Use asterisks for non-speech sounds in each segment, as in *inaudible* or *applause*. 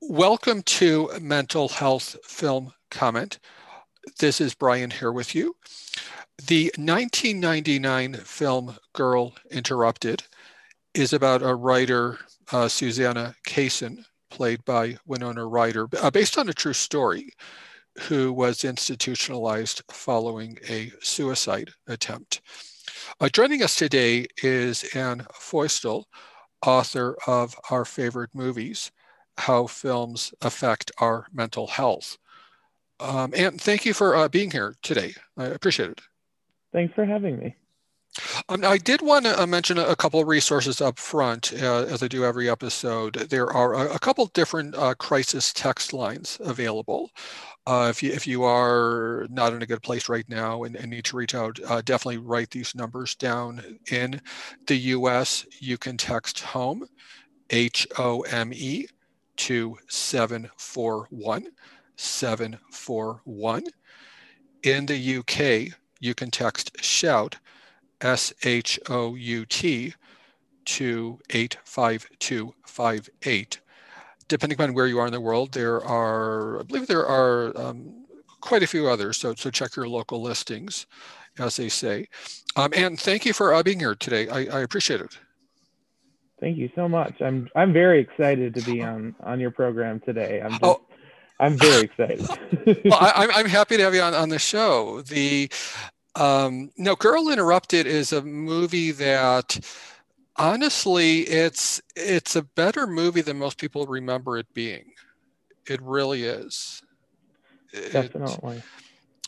Welcome to Mental Health Film Comment. This is Brian here with you. The 1999 film Girl Interrupted is about a writer, uh, Susanna Kaysen, played by Winona Ryder, uh, based on a true story, who was institutionalized following a suicide attempt. Uh, joining us today is Anne Feustel, author of Our Favorite Movies How Films Affect Our Mental Health. Um, and thank you for uh, being here today. I appreciate it. Thanks for having me. Um, I did want to uh, mention a couple of resources up front, uh, as I do every episode. There are a, a couple different uh, crisis text lines available. Uh, if you if you are not in a good place right now and, and need to reach out, uh, definitely write these numbers down. In the U.S., you can text home, H O M E, to seven four one seven four one. In the UK, you can text shout, S H O U T, to 85258 depending on where you are in the world, there are, I believe there are um, quite a few others. So, so check your local listings, as they say. Um, and thank you for uh, being here today. I, I appreciate it. Thank you so much. I'm I'm very excited to be *laughs* on on your program today. I'm just, oh. I'm very excited. *laughs* well, I, I'm happy to have you on, on the show. The um, no, Girl Interrupted is a movie that honestly it's it's a better movie than most people remember it being it really is definitely it,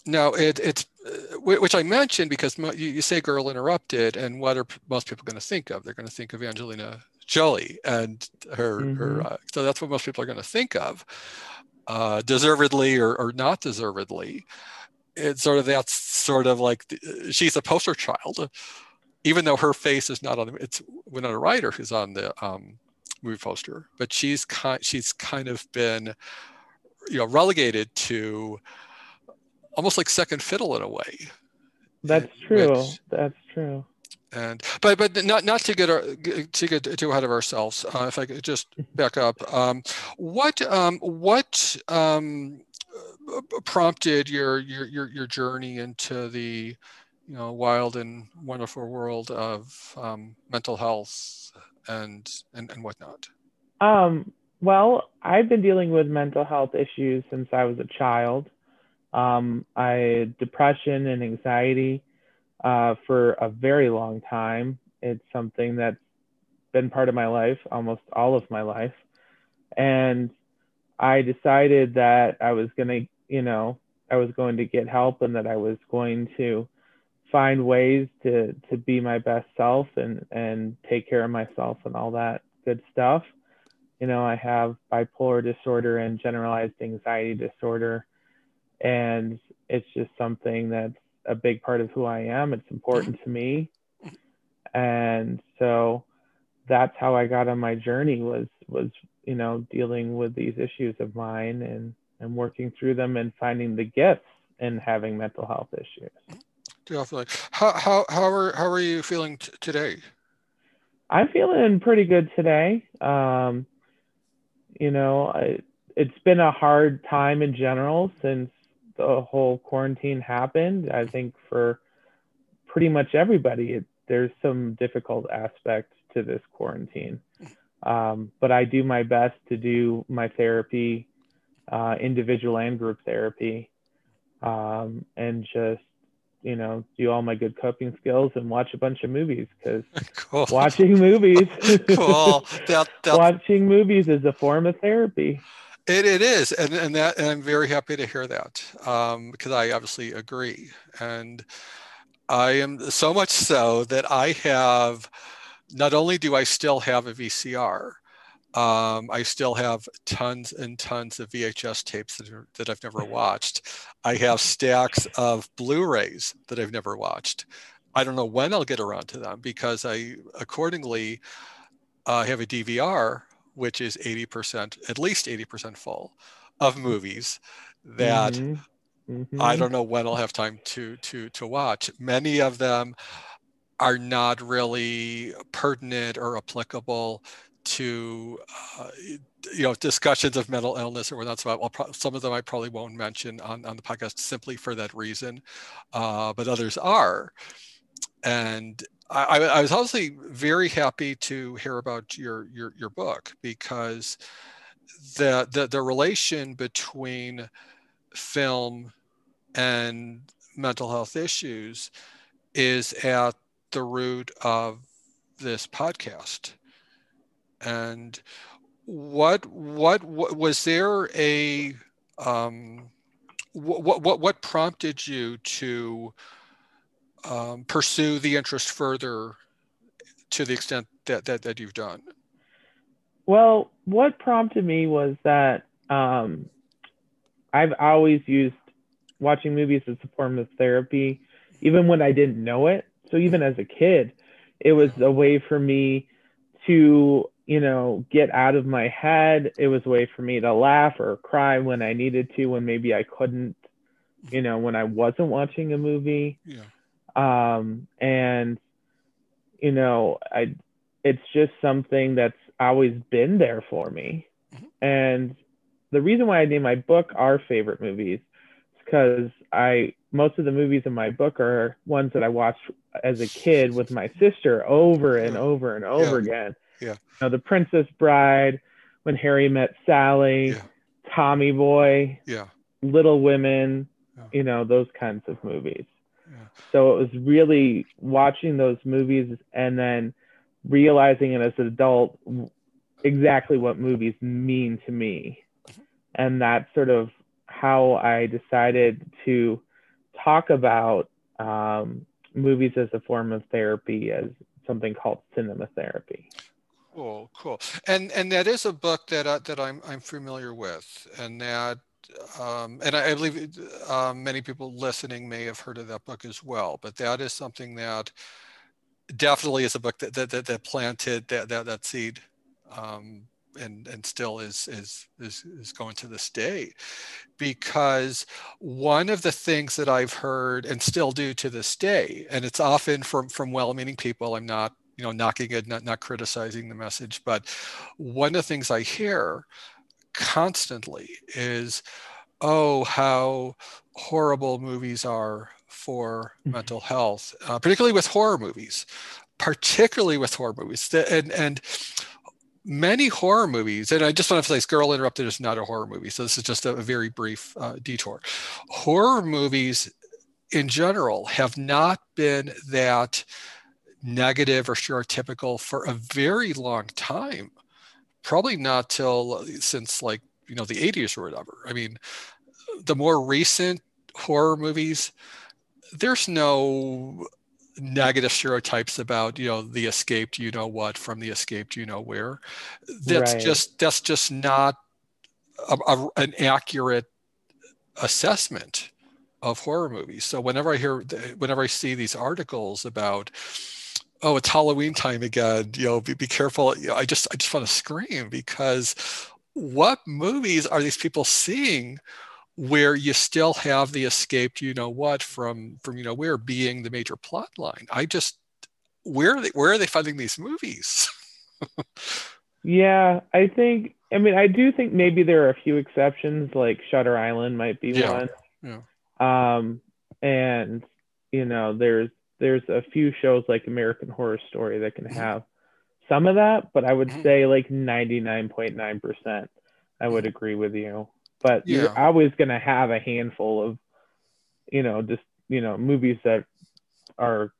no it, it's uh, which i mentioned because you, say girl interrupted and what are most people going to think of? They're going to think of angelina jolie and her mm-hmm. her uh, so that's what most people are going to think of. Uh, deservedly or, or not deservedly it's sort of that's sort of like the, she's a poster child. Even though her face is not on the, it's Winona Ryder who's on the um, movie poster, but she's kind, she's kind of been, you know, relegated to almost like second fiddle in a way. That's true. Which, That's true. And but but not not to get our, to get too ahead of ourselves. Uh, if I could just back up, um, what um, what um, prompted your your your your journey into the you know wild and wonderful world of um, mental health and and, and whatnot? Um, well, I've been dealing with mental health issues since I was a child. Um, I depression and anxiety uh, for a very long time. It's something that's been part of my life, almost all of my life. And I decided that I was to, you know, I was going to get help and that I was going to find ways to to be my best self and and take care of myself and all that good stuff you know i have bipolar disorder and generalized anxiety disorder and it's just something that's a big part of who i am it's important to me and so that's how i got on my journey was was you know dealing with these issues of mine and and working through them and finding the gifts in having mental health issues definitely. How how how are how are you feeling t- today? I'm feeling pretty good today. Um, you know, I, it's been a hard time in general since the whole quarantine happened. I think for pretty much everybody, it, there's some difficult aspects to this quarantine. Um, but I do my best to do my therapy, uh, individual and group therapy, um, and just you know do all my good coping skills and watch a bunch of movies because *laughs* cool. watching movies *laughs* cool. *laughs* watching movies is a form of therapy it, it is and, and that and i'm very happy to hear that um, because i obviously agree and i am so much so that i have not only do i still have a vcr um, I still have tons and tons of VHS tapes that, are, that I've never watched. I have stacks of Blu-rays that I've never watched. I don't know when I'll get around to them because I accordingly uh, have a DVR which is 80%, at least 80% full of movies that mm-hmm. Mm-hmm. I don't know when I'll have time to to to watch. Many of them are not really pertinent or applicable to uh, you know discussions of mental illness or whatnot. So I'll, some of them I probably won't mention on, on the podcast simply for that reason, uh, but others are. And I, I, was obviously very happy to hear about your your, your book because the, the the relation between film and mental health issues is at the root of this podcast. And what what, what was there a um, what what what prompted you to um, pursue the interest further to the extent that, that that you've done? Well, what prompted me was that um, I've always used watching movies as a form of therapy, even when I didn't know it. So even as a kid, it was a way for me to, you know, get out of my head. It was a way for me to laugh or cry when I needed to, when maybe I couldn't, you know, when I wasn't watching a movie. Yeah. Um, and, you know, I, it's just something that's always been there for me. Mm-hmm. And the reason why I name my book Our Favorite Movies is because I most of the movies in my book are ones that I watched as a kid with my sister over and over and over yeah. again. Yeah. You know, The Princess Bride, When Harry Met Sally, yeah. Tommy Boy, yeah. Little Women, yeah. you know, those kinds of movies. So it was really watching those movies and then realizing it as an adult exactly what movies mean to me. And that sort of how I decided to talk about um, movies as a form of therapy as something called cinema therapy. Cool, cool, and and that is a book that uh, that I'm I'm familiar with, and that um, and I, I believe um, many people listening may have heard of that book as well. But that is something that definitely is a book that that, that, that planted that, that that seed um, and and still is is is is going to this day because one of the things that I've heard and still do to this day and it's often from from well-meaning people I'm not you know knocking it not not criticizing the message but one of the things I hear constantly is oh how horrible movies are for mm-hmm. mental health uh, particularly with horror movies particularly with horror movies and and many horror movies, and I just want to say this Girl Interrupted is not a horror movie, so this is just a, a very brief uh, detour. Horror movies in general have not been that negative or stereotypical for a very long time. Probably not till uh, since like, you know, the 80s or whatever. I mean, the more recent horror movies, there's no negative stereotypes about you know the escaped you know what from the escaped you know where that's right. just that's just not a, a, an accurate assessment of horror movies so whenever i hear whenever i see these articles about oh it's halloween time again you know be, be careful you know, i just i just want to scream because what movies are these people seeing where you still have the escaped you know what from from you know where being the major plot line i just where are they where are they finding these movies yeah i think i mean i do think maybe there are a few exceptions like shutter island might be yeah. one yeah. um and you know there's there's a few shows like american horror story that can mm-hmm. have some of that but i would mm-hmm. say like 99.9% i would mm-hmm. agree with you but yeah. you're always going to have a handful of you know just you know movies that are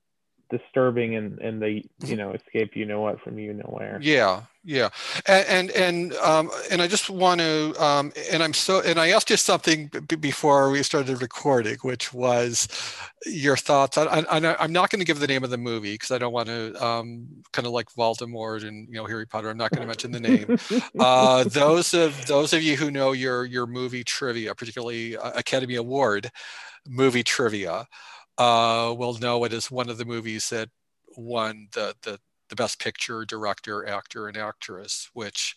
disturbing and and they you know escape you know what from you know where yeah yeah. And and and, um, and i just want to um, and i'm so and i asked you something b- before we started recording which was your thoughts on, on, i'm not going to give the name of the movie because i don't want to um, kind of like voldemort and you know harry potter i'm not going to mention the name. *laughs* Uh, those of those of you who know your your movie trivia particularly uh, academy award movie trivia uh, will know it is one of the movies that won the, the, the best picture, director, actor, and actress, which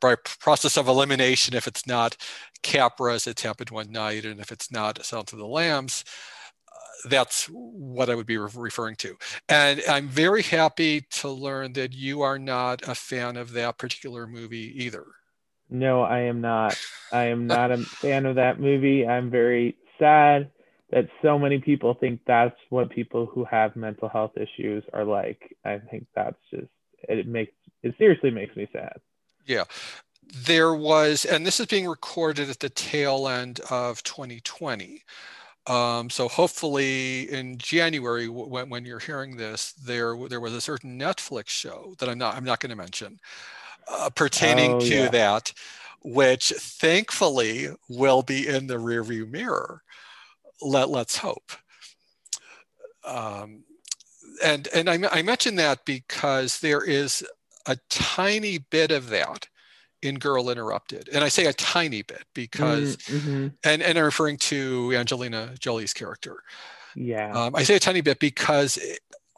by process of elimination, if it's not Capra's It's Happened One Night, and if it's not Silence of the Lambs, uh, that's what I would be re- referring to. And I'm very happy to learn that you are not a fan of that particular movie either. No, I am not. I am not a fan of that movie. I'm very sad that so many people think that's what people who have mental health issues are like. I think that's just it makes it seriously makes me sad. Yeah. There was, and this is being recorded at the tail end of 2020. Um, so hopefully in January, when, when you're hearing this, there there was a certain Netflix show that I'm not I'm not going to mention uh, pertaining oh, to yeah. that, which thankfully will be in the rearview mirror. Let let's hope. Um, and and I, I mention that because there is a tiny bit of that in Girl Interrupted. And I say a tiny bit because, mm, mm-hmm. and, and I'm referring to Angelina Jolie's character. Yeah. Um, I say a tiny bit because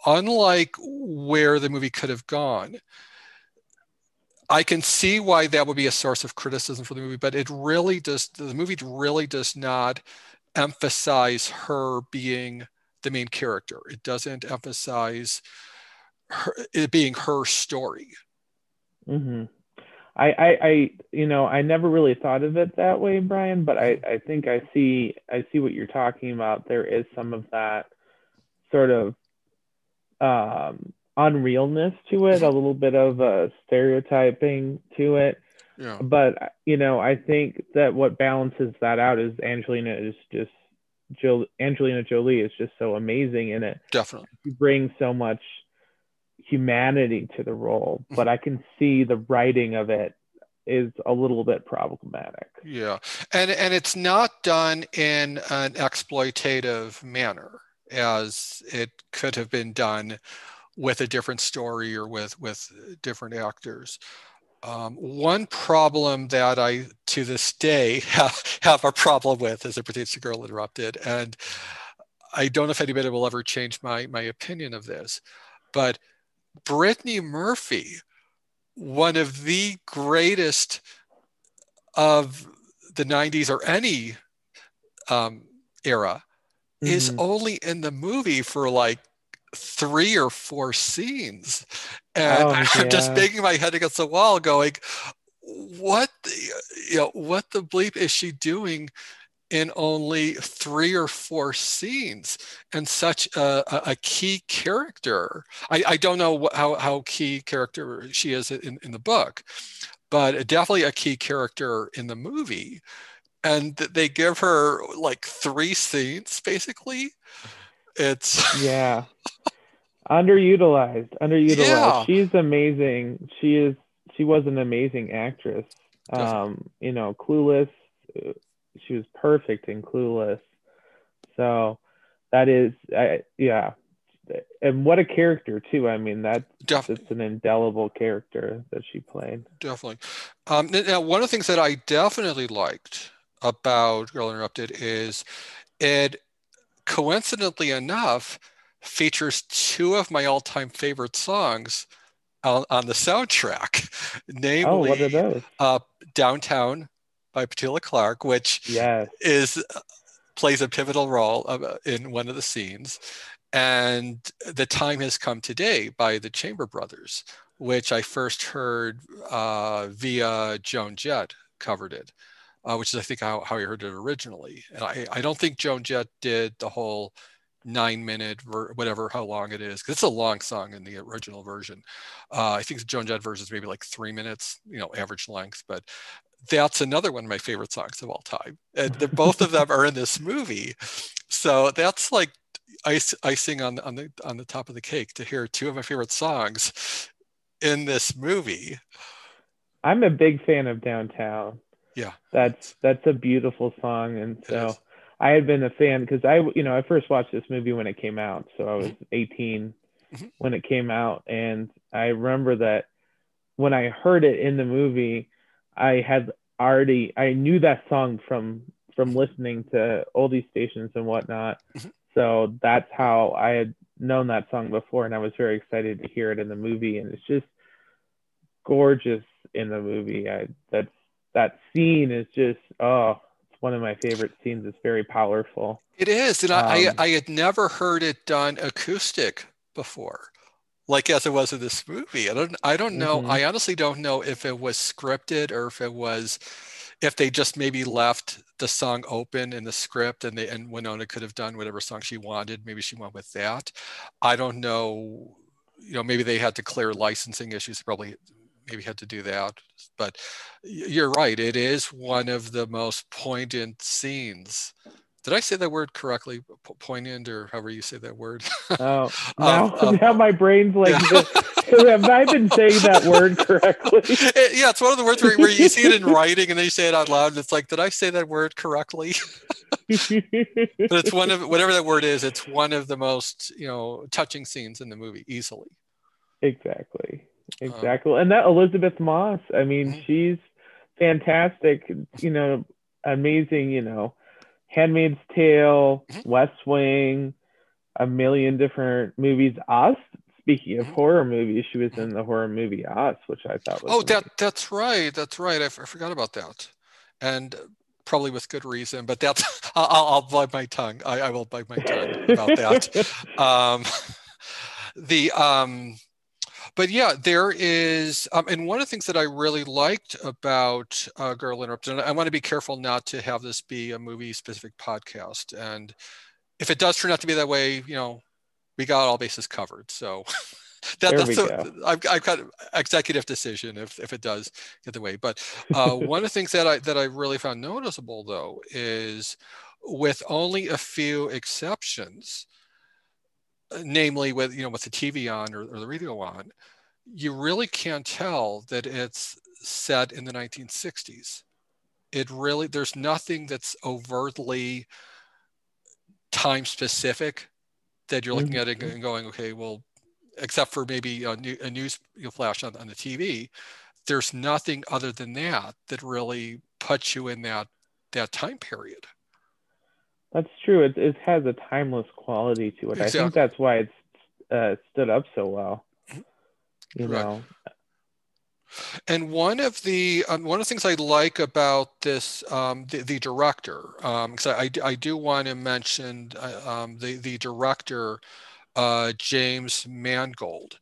unlike where the movie could have gone, I can see why that would be a source of criticism for the movie, but it really does, the movie really does not emphasize her being the main character. It doesn't emphasize her, it being her story. Mm-hmm. I, I, I, you know, I never really thought of it that way, Brian, but I, I think I see, I see what you're talking about. There is some of that sort of um, unrealness to it, a little bit of a stereotyping to it. Yeah. But you know, I think that what balances that out is Angelina is just jo- Angelina Jolie is just so amazing in it. Definitely, she brings so much humanity to the role, mm-hmm. but I can see the writing of it is a little bit problematic. Yeah. And and it's not done in an exploitative manner as it could have been done with a different story or with with different actors. Um, one problem that I, to this day, *laughs* have, have a problem with as it pertains to Girl Interrupted, and I don't know if anybody will ever change my, my opinion of this, but Brittany Murphy, one of the greatest of the 90s or any um, era, mm-hmm. is only in the movie for like three or four scenes. And oh, I'm yeah. just banging my head against the wall going, what the, you know, what the bleep is she doing in only three or four scenes and such a, a, a key character. I, I don't know how, how key character she is in, in the book, but definitely a key character in the movie. And they give her like three scenes basically. It's yeah, *laughs* underutilized, underutilized. Yeah. She's amazing. She is. She was an amazing actress. Um, you know, clueless she was perfect in Clueless. So that is, I, yeah, and what a character too. I mean, that it's an indelible character that she played. Definitely. Um, now, one of the things that I definitely liked about Girl Interrupted is it, coincidentally enough, features two of my all-time favorite songs on, on the soundtrack, namely *laughs* oh, what are those? Uh, "Downtown" by Petula Clark, which yes. is plays a pivotal role of, uh, in one of the scenes. And The Time Has Come Today by the Chamber Brothers, which I first heard uh, via Joan Jett covered it, uh, which is I think how, how I heard it originally. And I, I don't think Joan Jett did the whole nine minute ver- whatever how long it is because it's a long song in the original version uh, i think the joan jett version is maybe like three minutes you know average length but that's another one of my favorite songs of all time. And *laughs* both of them are in this movie. So that's like icing on, on, the, on the top of the cake to hear two of my favorite songs in this movie. I'm a big fan of Downtown. Yeah. That's that's a beautiful song. And so I had been a fan because I you know, I first watched this movie when it came out. So I was mm-hmm. 18 mm-hmm. when it came out. And I remember that when I heard it in the movie, I had already I knew that song from from listening to oldie stations and whatnot. Mm-hmm. So that's how I had known that song before, and I was very excited to hear it in the movie. And it's just gorgeous in the movie. I that that scene is just oh, one of my favorite scenes. It's very powerful. It is, and um, I, I had never heard it done acoustic before, like as it was in this movie. I don't I don't know. Mm-hmm. I honestly don't know if it was scripted or if it was if they just maybe left the song open in the script and they and Winona could have done whatever song she wanted. Maybe she went with that. I don't know. You know, maybe they had to clear licensing issues. Probably maybe had to do that. But you're right. It is one of the most poignant scenes did I say that word correctly? Poignant or however you say that word? *laughs* Oh, now, um, um, now my brain's like, have I been saying that word correctly? *laughs* It, yeah, it's one of the words where, where, you see it in writing and then you say it out loud, and it's like, did I say that word correctly? *laughs* but it's one of whatever that word is. It's one of the most you know touching scenes in the movie, easily. Exactly, exactly, um, and that Elisabeth Moss. I mean, she's fantastic. You know, amazing. You know Handmaid's Tale, mm-hmm. West Wing, a million different movies. Us. Speaking of mm-hmm. horror movies, she was in the horror movie Us, which I thought was. Oh, amazing. that that's right. That's right. I, f- I forgot about that, and probably with good reason. But that's *laughs* I'll, I'll bite my tongue. I, I will bite my tongue about that. *laughs* um, *laughs* the um, but yeah, there is, um, and one of the things that I really liked about uh, Girl Interrupted, and I want to be careful not to have this be a movie specific podcast. And if it does turn out to be that way, you know, we got all bases covered. So *laughs* that, that's a, I've, I've got executive decision if, if it does get the way. But uh, one of the things that I that I really found noticeable though is with only a few exceptions, namely with you know with the TV on or, or the radio on, you really can't tell that it's set in the 1960s. It really there's nothing that's overtly time specific that you're looking at it mm-hmm. and going, okay, well, except for maybe a, new, a news flash on, on the TV, there's nothing other than that that really puts you in that that time period. That's true. It, it has a timeless quality to it. Exactly. I think that's why it's uh, stood up so well. You Correct. know. And one of the um, one of the things I like about this um, the, the director because um, I, I do want to mention uh, um, the the director uh, James Mangold.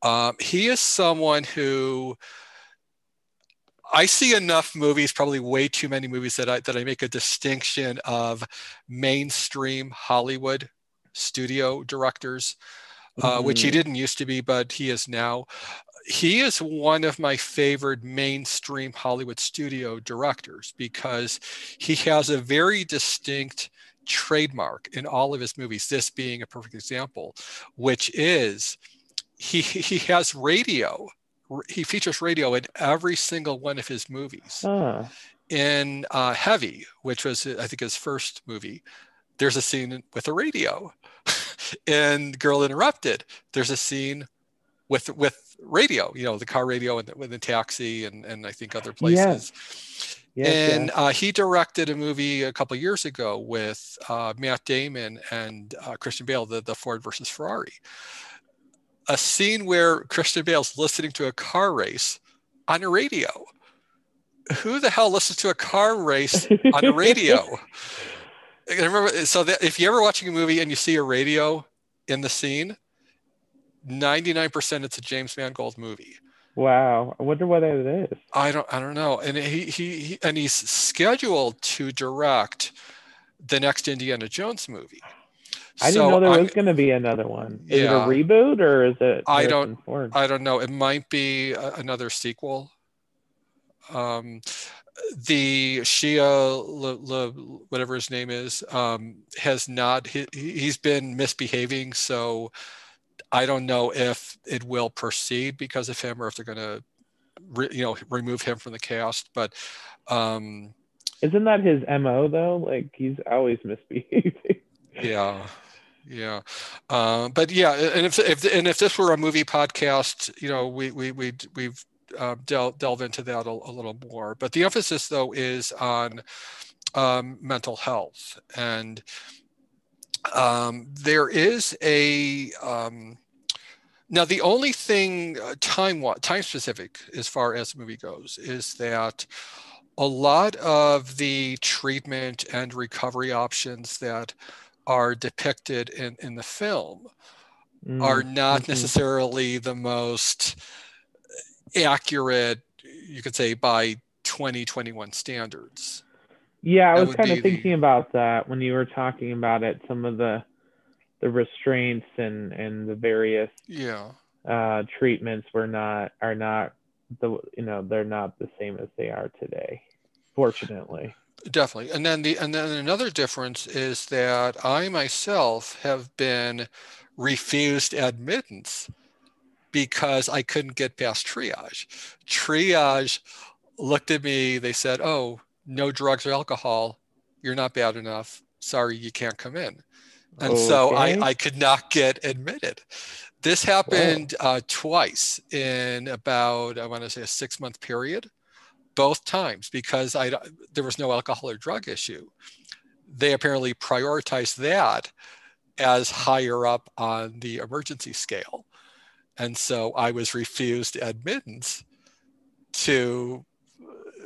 Um, he is someone who I see enough movies, probably way too many movies that I that I make a distinction of mainstream Hollywood studio directors, uh, mm-hmm. which he mm-hmm. didn't used to be, but he is now. He is one of my favorite mainstream Hollywood studio directors because he has a very distinct trademark in all of his movies. This being a perfect example, which is he he has radio he features radio in every single one of his movies. Huh. In uh, Heavy, which was I think his first movie, there's a scene with a radio. *laughs* in Girl Interrupted, there's a scene with with radio. You know, the car radio and the, the taxi and and I think other places. Yes. Yes, and yes. Uh, he directed a movie a couple years ago with uh, Matt Damon and uh, Christian Bale, the, the Ford versus Ferrari a scene where Christian Bale's listening to a car race on a radio. Who the hell listens to a car race on a radio? *laughs* I remember, so that if you're ever watching a movie and you see a radio in the scene, 99% it's a James Mangold movie. Wow, I wonder what that is. I don't, I don't know. And he, he, he and he's scheduled to direct the next Indiana Jones movie. I didn't know there I'm, was going to be another one. Is yeah, it a reboot or is it? I don't. I don't know. It might be a, another sequel. Um, the Shia, Le, Le, whatever his name is, um, has not. He, he's been misbehaving, so I don't know if it will proceed because of him or if they're going to, re, you know, remove him from the cast. But um, isn't that his mo though? Like he's always misbehaving. yeah yeah. Uh, but yeah and if, if and if this were a movie podcast you know we we we we've uh, delve, delve into that a, a, little more. But the emphasis though is on um, mental health. And um, there is a um, now the only thing uh, time time specific as far as the movie goes is that a lot of the treatment and recovery options that are depicted in, in the film mm, are not mm-hmm. necessarily the most accurate, you could say, by 2021 standards. Yeah, I was kind of thinking the, about that when you were talking about it. Some of the the restraints and and the various yeah uh, treatments were not are not the you know they're not the same as they are today. Fortunately. Definitely, and then the and then another difference is that I myself have been refused admittance because I couldn't get past triage. Triage looked at me. They said, "Oh, no drugs or alcohol. You're not bad enough. Sorry, you can't come in." And okay. so I, I could not get admitted. This happened uh, twice in about, I want to say, a six month period, both times because I, there was no alcohol or drug issue. They apparently prioritized that as higher up on the emergency scale. And so I was refused admittance to,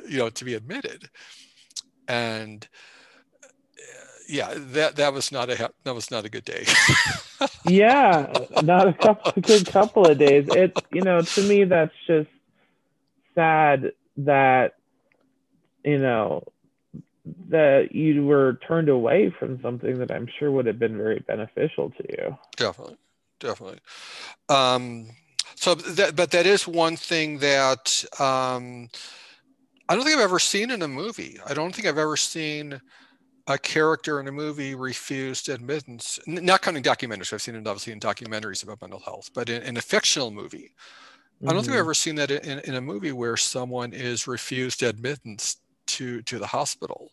you know, to be admitted. And uh, yeah, that that was not a that was not a good day. *laughs* yeah, not a couple *laughs* a good couple of days. It you know to me that's just sad that you know that you were turned away from something that I'm sure would have been very beneficial to you. Definitely, definitely. Um, so that, but that is one thing that um, I don't think I've ever seen in a movie. I don't think I've ever seen a character in a movie refused admittance, not counting documentaries. I've seen it obviously in documentaries about mental health, but in, in a fictional movie, mm-hmm. I don't think I've mm-hmm. ever seen that in, in a movie where someone is refused admittance to to the hospital.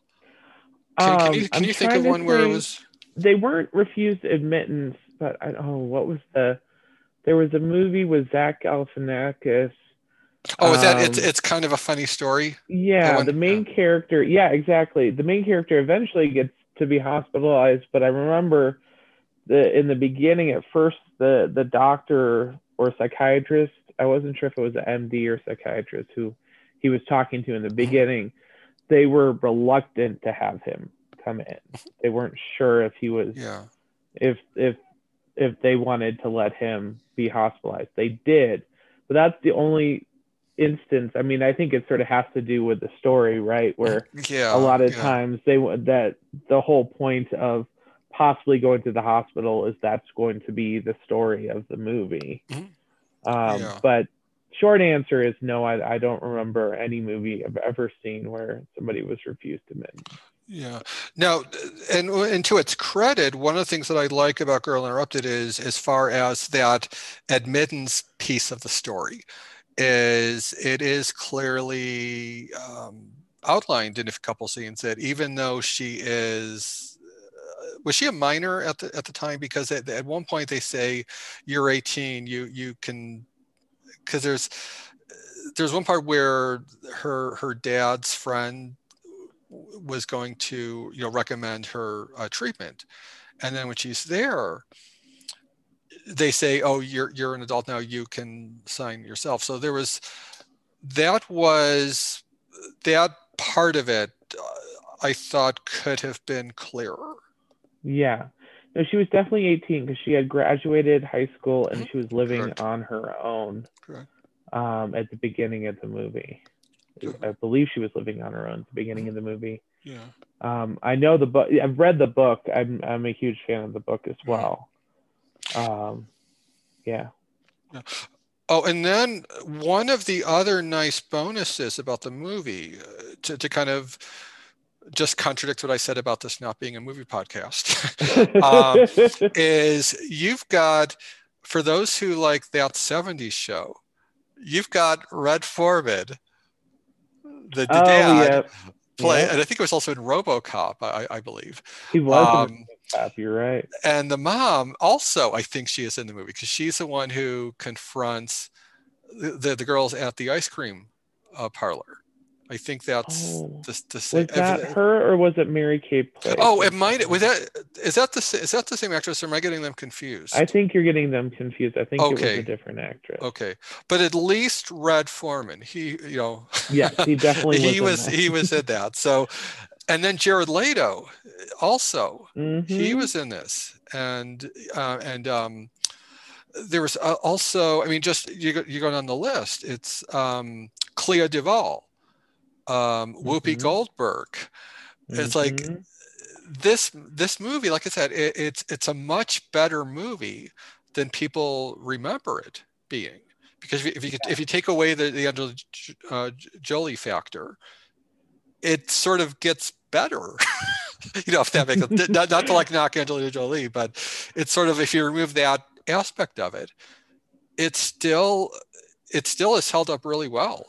Can, um, can you, can you think of one where it was? They weren't refused admittance, but I oh, what was the? There was a movie with Zach Galifianakis Oh, is that it's um, it's kind of a funny story? Yeah, the main yeah. character. Yeah, exactly. The main character eventually gets to be hospitalized, but I remember the in the beginning at first the the doctor or psychiatrist, I wasn't sure if it was an MD or psychiatrist who he was talking to in the beginning, they were reluctant to have him come in. They weren't sure if he was yeah. if if if they wanted to let him be hospitalized. They did. But that's the only instance i mean i think it sort of has to do with the story right where yeah, a lot of yeah. times they that the whole point of possibly going to the hospital is that's going to be the story of the movie mm-hmm. Um, yeah. but short answer is no I, I don't remember any movie i've ever seen where somebody was refused admittance yeah. Now, and and to its credit, one of the things that I like about Girl Interrupted is as far as that admittance piece of the story is it is clearly um, outlined in a couple scenes that even though she is was she a minor at the at the time because at, at one point they say you're 18 you you can because there's there's one part where her her dad's friend was going to you know recommend her uh, treatment and then when she's there they say, "Oh, you're you're an adult now. You can sign yourself." So there was that was that part of it. Uh, I thought could have been clearer. Yeah, no, she was definitely 18 because she had graduated high school and mm-hmm. she was living Correct. on her own. Correct. Um, at the beginning of the movie, I believe she was living on her own at the beginning mm-hmm. of the movie. Yeah. Um, I know the book. I've read the book. I'm I'm a huge fan of the book as well. Um, yeah. Oh, and then one of the other nice bonuses about the movie, uh, to, to kind of just contradict what I said about this not being a movie podcast, *laughs* um, *laughs* is you've got, for those who like that 70s show, you've got Red Foreman, the, the oh, dad, yeah. play, yeah. and I think it was also in RoboCop, I, I believe. He was. Um, you're right. And the mom also, I think she is in the movie because she's the one who confronts the, the, the, girls at the ice cream uh, parlor. I think that's Oh. the, the same. Was that her or was it Mary Kay Place? Oh, it might. Was that is that the is that the same actress, or am I getting them confused? I think you're getting them confused. I think it was a different actress. Okay, but at least Red Foreman, he you know, Yes, he *laughs* definitely he was. was he was in that. So, and then Jared Leto, also he Mhm. was in this, and uh, and um, there was uh, also, I mean, just you go, you go down the list. It's um, Clea DuVall, um, Whoopi Mhm. Goldberg. It's like Mhm. this this movie, like I said, it, it's it's a much better movie than people remember it being. Because if you, if you, if you take away the the Angelina uh, Jolie factor, it sort of gets better. *laughs* you know, if that makes sense. not, not to like knock Angelina Jolie, but it's sort of if you remove that aspect of it, it's still it still is held up really well.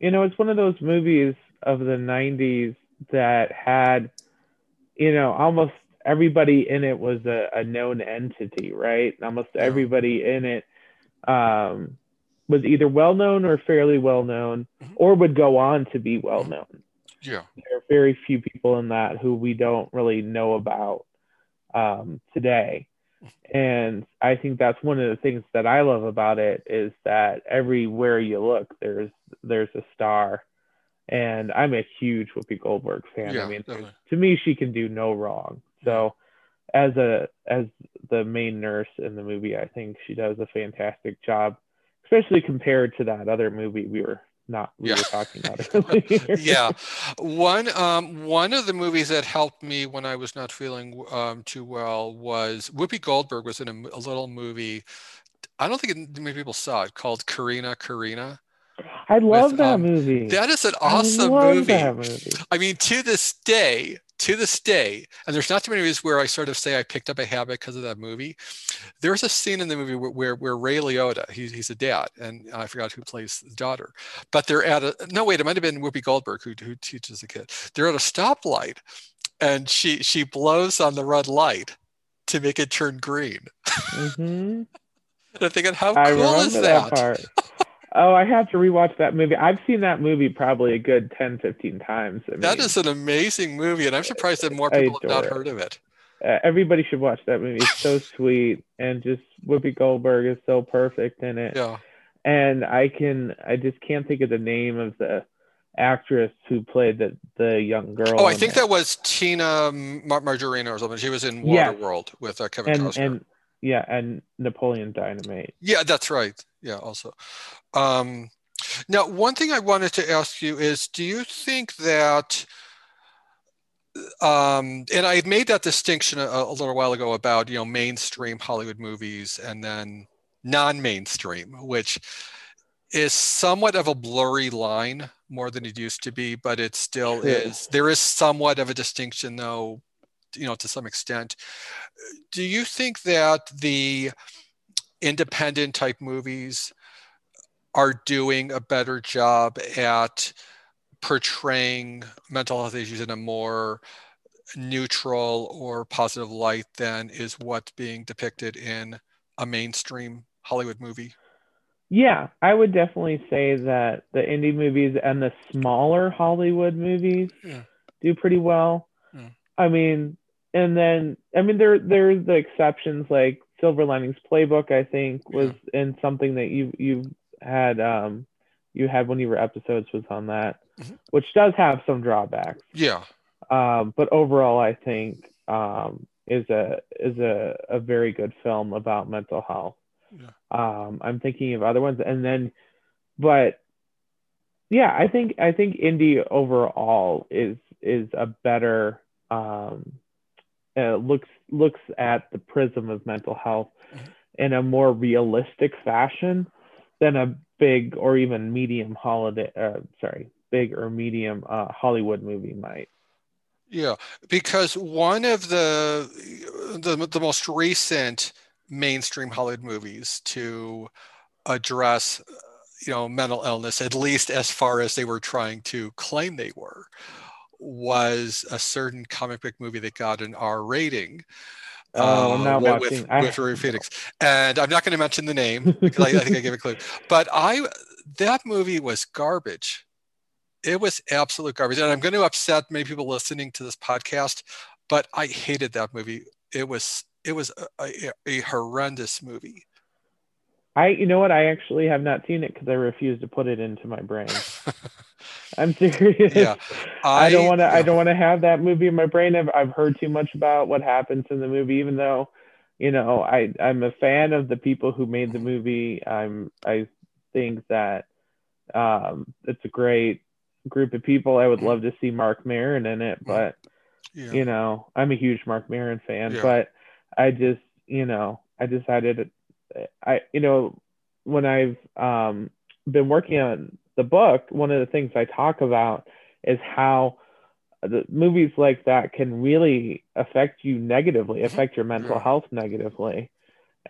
You know, it's one of those movies of the 90s that had, you know, almost everybody in it was a, a known entity, right? Almost everybody in it um, was either well known or fairly well known, Mhm. or would go on to be well known. Yeah. There are very few people in that who we don't really know about um, today. And I think that's one of the things that I love about it is that everywhere you look, there's there's a star. And I'm a huge Whoopi Goldberg fan. Yeah, I mean, definitely. to me, she can do no wrong. So, as a as the main nurse in the movie, I think she does a fantastic job, especially compared to that other movie we were not we Yeah. were talking about *laughs* earlier. yeah one um one of the movies that helped me when i was not feeling um too well was whoopi goldberg was in a little movie i don't think it, many people saw it called Corrina Corrina I love with, that um, movie. that is an I awesome love movie That movie. I mean, to this day, to this day, and there's not too many movies where I sort of say I picked up a habit because of that movie. There's a scene in the movie where where, where Ray Liotta, he's, he's a dad, and I forgot who plays the daughter, but they're at a no wait, it might have been Whoopi Goldberg who who teaches the kid. They're at a stoplight, and she she blows on the red light to make it turn green. hmm *laughs* And I'm thinking, how I cool is that? that part. Oh, I have to rewatch that movie. I've seen that movie probably a good 10, 15 times. I That mean, is an amazing movie, and I'm surprised that more people have not it. heard of it. uh, everybody should watch that movie. It's so *laughs* sweet, and just Whoopi Goldberg is so perfect in it. Yeah. And I can, I just can't think of the name of the actress who played the the young girl. Oh, I think it. that was Tina Mar- Margarina or something. She was in Yes. Waterworld with uh, Kevin and Costner. and yeah, and Napoleon Dynamite. yeah, that's right. Yeah, also. Um, now, one thing I wanted to ask you is, do you think that, um, and I made that distinction a, a little while ago about, you know, mainstream Hollywood movies and then non-mainstream, which is somewhat of a blurry line more than it used to be, but it still True. is. There is somewhat of a distinction, though, you know, to some extent. Do you think that the independent type movies are doing a better job at portraying mental health issues in a more neutral or positive light than is what's being depicted in a mainstream Hollywood movie? Yeah, I would definitely say that the indie movies and the smaller Hollywood movies Yeah. do pretty well. Yeah. I mean, and then I mean there there's the exceptions like Silver Linings Playbook. I think was in something that you you had um you had one of your episodes was on that, Mhm. which does have some drawbacks. Yeah. Um, but overall, I think um, is a is a, a very good film about mental health. Yeah. Um, I'm thinking of other ones, and then, but yeah, I think I think indie overall is is a better um, uh, looks looks at the prism of mental health Mhm. in a more realistic fashion than a big or even medium holiday. Uh, sorry, big or medium uh, Hollywood movie might. Yeah, because one of the the, the most recent mainstream Hollywood movies to address you know mental illness at least as far as they were trying to claim they were was a certain comic book movie that got an R rating Oh, I'm uh, not with, watching. with, I- with *laughs* Phoenix. And I'm not going to mention the name *laughs* because I, I think I gave a clue. But I that movie was garbage. it was absolute garbage. And I'm going to upset many people listening to this podcast, but I hated that movie. It was it was a, a, a horrendous movie. I, you know what? I actually have not seen it because I refuse to put it into my brain. *laughs* I'm serious. Yeah, I, I don't want to. Yeah. I don't want to have that movie in my brain. I've, I've heard too much about what happens in the movie, even though, you know, I I'm a fan of the people who made the movie. I'm I think that um, it's a great group of people. I would love to see Marc Maron in it, but yeah. you know, I'm a huge Marc Maron fan. Yeah. But I just, you know, I decided I, you know, when I've um, been working on the book, one of the things I talk about is how the movies like that can really affect you negatively, affect your mental health negatively.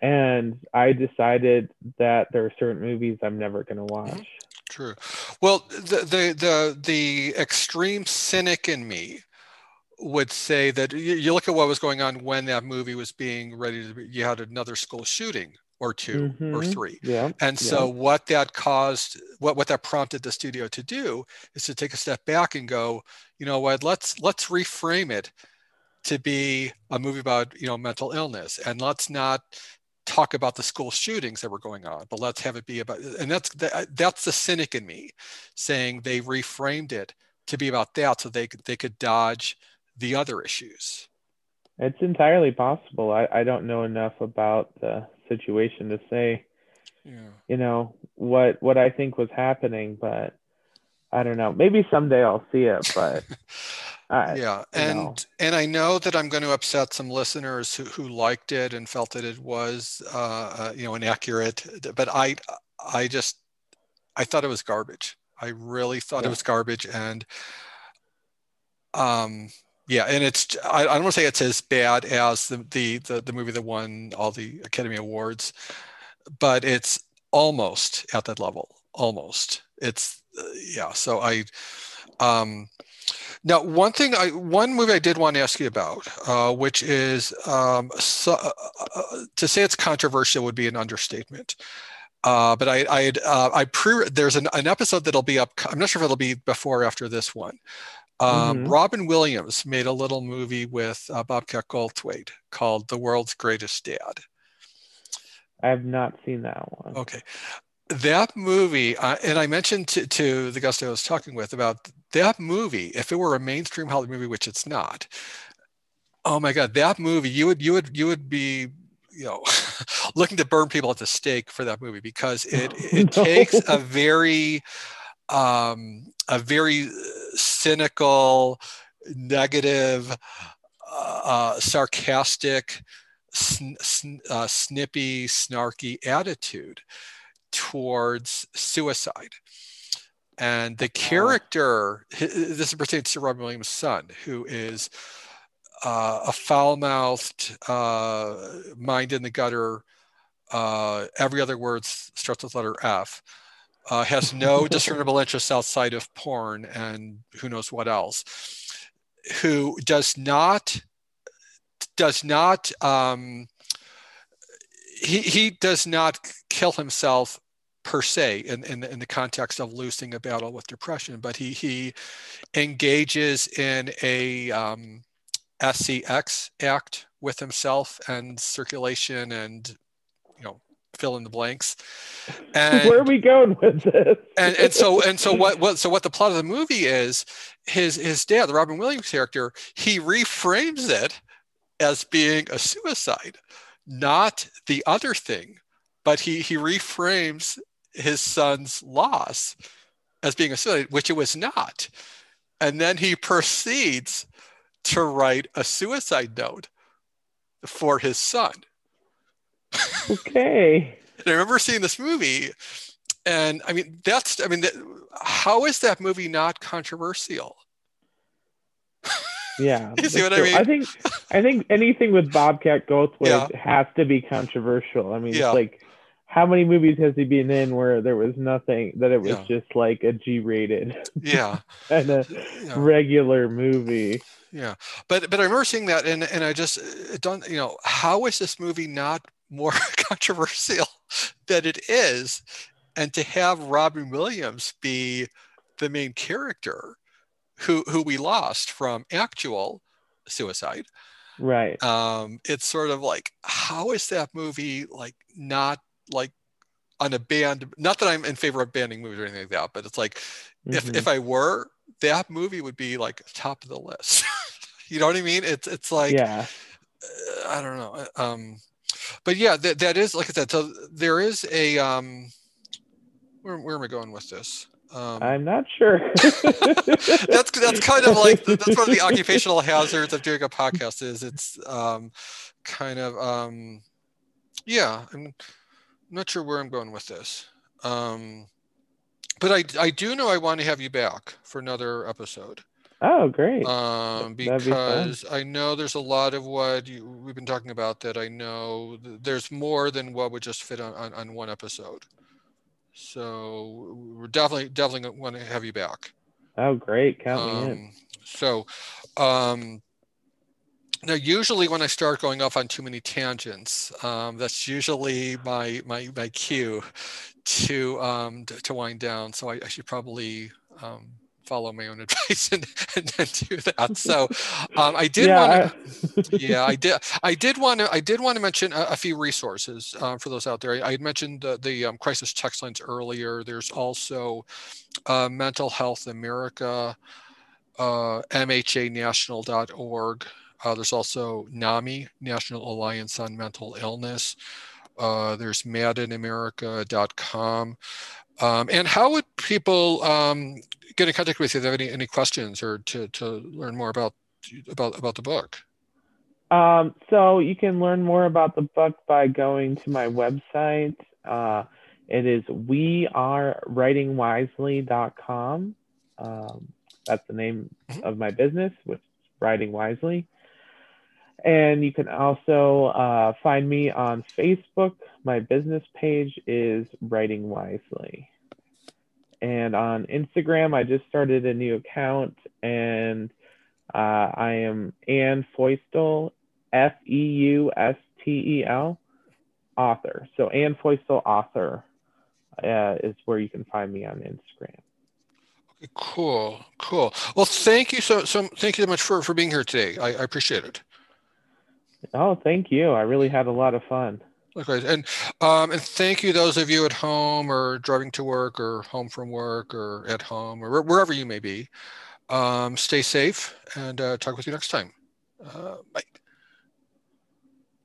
And I decided that there are certain movies I'm never going to watch. True. Well, the, the the the extreme cynic in me would say that you, look at what was going on when that movie was being ready to be, you had another school shooting or 2 mm-hmm. or three. Yeah. And so yeah. what that caused, what, what that prompted the studio to do is to take a step back and go, you know what, let's let's reframe it to be a movie about, you know, mental illness. And let's not talk about the school shootings that were going on, but let's have it be about and that's that's the cynic in me saying they reframed it to be about that so they could they could dodge the other issues. It's entirely possible. I, I don't know enough about the situation to say, yeah. you know, what what I think was happening, but I don't know. Maybe someday I'll see it, but *laughs* I, yeah, and know. and I know that I'm going to upset some listeners who, who liked it and felt that it was uh, uh, you know inaccurate, but I I just I thought it was garbage. I really thought yeah. it was garbage, and um yeah, and it's I, I don't want to say it's as bad as the, the, the the movie that won all the Academy Awards, but it's almost at that level. Almost. It's uh, yeah. So I um now one thing I one movie I did want to ask you about, uh, which is um so, uh, uh, to say it's controversial would be an understatement. Uh, but I, I, uh, I pre, there's an, an episode that'll be up. I'm not sure if it'll be before or after this one, um, mm-hmm. Robin Williams made a little movie with uh, Bobcat Goldthwait called The World's Greatest Dad. I have not seen that one. Okay. That movie, uh, and I mentioned to, to the guest I was talking with about that movie, if it were a mainstream Hollywood movie, which it's not, oh my God, that movie, you would, you would, you would be, you know, *laughs* looking to burn people at the stake for that movie because it, *laughs* it no. takes a *laughs* very, um, a very cynical, negative, uh, uh, sarcastic, sn- sn- uh, snippy, snarky attitude towards suicide. And the character, this pertains to Robin Williams' son, who is uh, a foul-mouthed, uh, mind in the gutter. Uh, every other word starts with letter F uh, has *laughs* no discernible interests outside of porn and who knows what else, who does not does not um, he, he does not kill himself per se in, in, in, the context of losing a battle with depression, but he, he engages in a um, SCX act with himself and circulation and fill in the blanks. And, *laughs* Where are we going with this? and and so and so what what so what the plot of the movie is his his dad, the Robin Williams character, he reframes it as being a suicide, not the other thing, but he he reframes his son's loss as being a suicide, which it was not. And then he proceeds to write a suicide note for his son okay. and I remember seeing this movie, and I mean, that's, I mean, that, how is that movie not controversial? Yeah. *laughs* you see what true. I mean? I think, I think anything with Bobcat Goldthwait yeah. has to be controversial. I mean, yeah. like, how many movies has he been in where there was nothing that it was yeah. just like a G-rated, yeah, *laughs* and a regular movie? Yeah, but but I remember seeing that, and and I just uh, don't, you know, how is this movie not more *laughs* controversial than it is. And to have robin williams be the main character who who we lost from actual suicide right. um it's sort of like how is that movie like not like on a band not that i'm in favor of banning movies or anything like that but it's like mm-hmm. if if i were that movie would be like top of the list. *laughs* You know what i mean? It's it's like yeah. uh, i don't know um but yeah that, that is like i said so there is a um where, where am i going with this um, I'm not sure. *laughs* that's that's kind of like *laughs* that's one of the occupational hazards of doing a podcast. Is it's um, kind of um, yeah. I'm not sure where I'm going with this, um, but I I do know I want to have you back for another episode. Oh, great! Um, because be I know there's a lot of what you, we've been talking about that I know there's more than what would just fit on, on, on one episode. So we're definitely definitely want to have you back. Oh, great! Count um, me in. Um, so, um, now usually when I start going off on too many tangents, um, that's usually my my my cue to um, to wind down. So I, I should probably um, follow my own *laughs* advice and, and, and do that. So *laughs* um, I did yeah, want to, *laughs* yeah, I did, I did want to, I did want to mention a, a few resources uh, for those out there. I, had mentioned the, the um, crisis text lines earlier. There's also uh, Mental Health America, uh, MHAnational.org. Uh, there's also NAMI, National Alliance on Mental Illness. Uh, there's madinamerica.com. Um, and how would people um, get in contact with you if they have any, any questions or to, to learn more about, about, about the book? Um, so you can learn more about the book by going to my website. Uh, it is wearewritingwisely.com. Um, that's the name mm-hmm. of my business, which is Writing Wisely. And you can also uh, find me on Facebook. My business page is Writing Wisely. And on Instagram, I just started a new account and uh, I am Ann Feustel, F E U S T E L, author. So Ann Feustel, author, uh, is where you can find me on Instagram. Okay, cool, cool. Well, thank you so so. Thank you so much for for being here today. I, I appreciate it. Oh, thank you. I really had a lot of fun. Likewise. And um, and thank you those of you at home or driving to work or home from work or at home or wherever you may be. Um, stay safe and uh, talk with you next time. Uh, bye.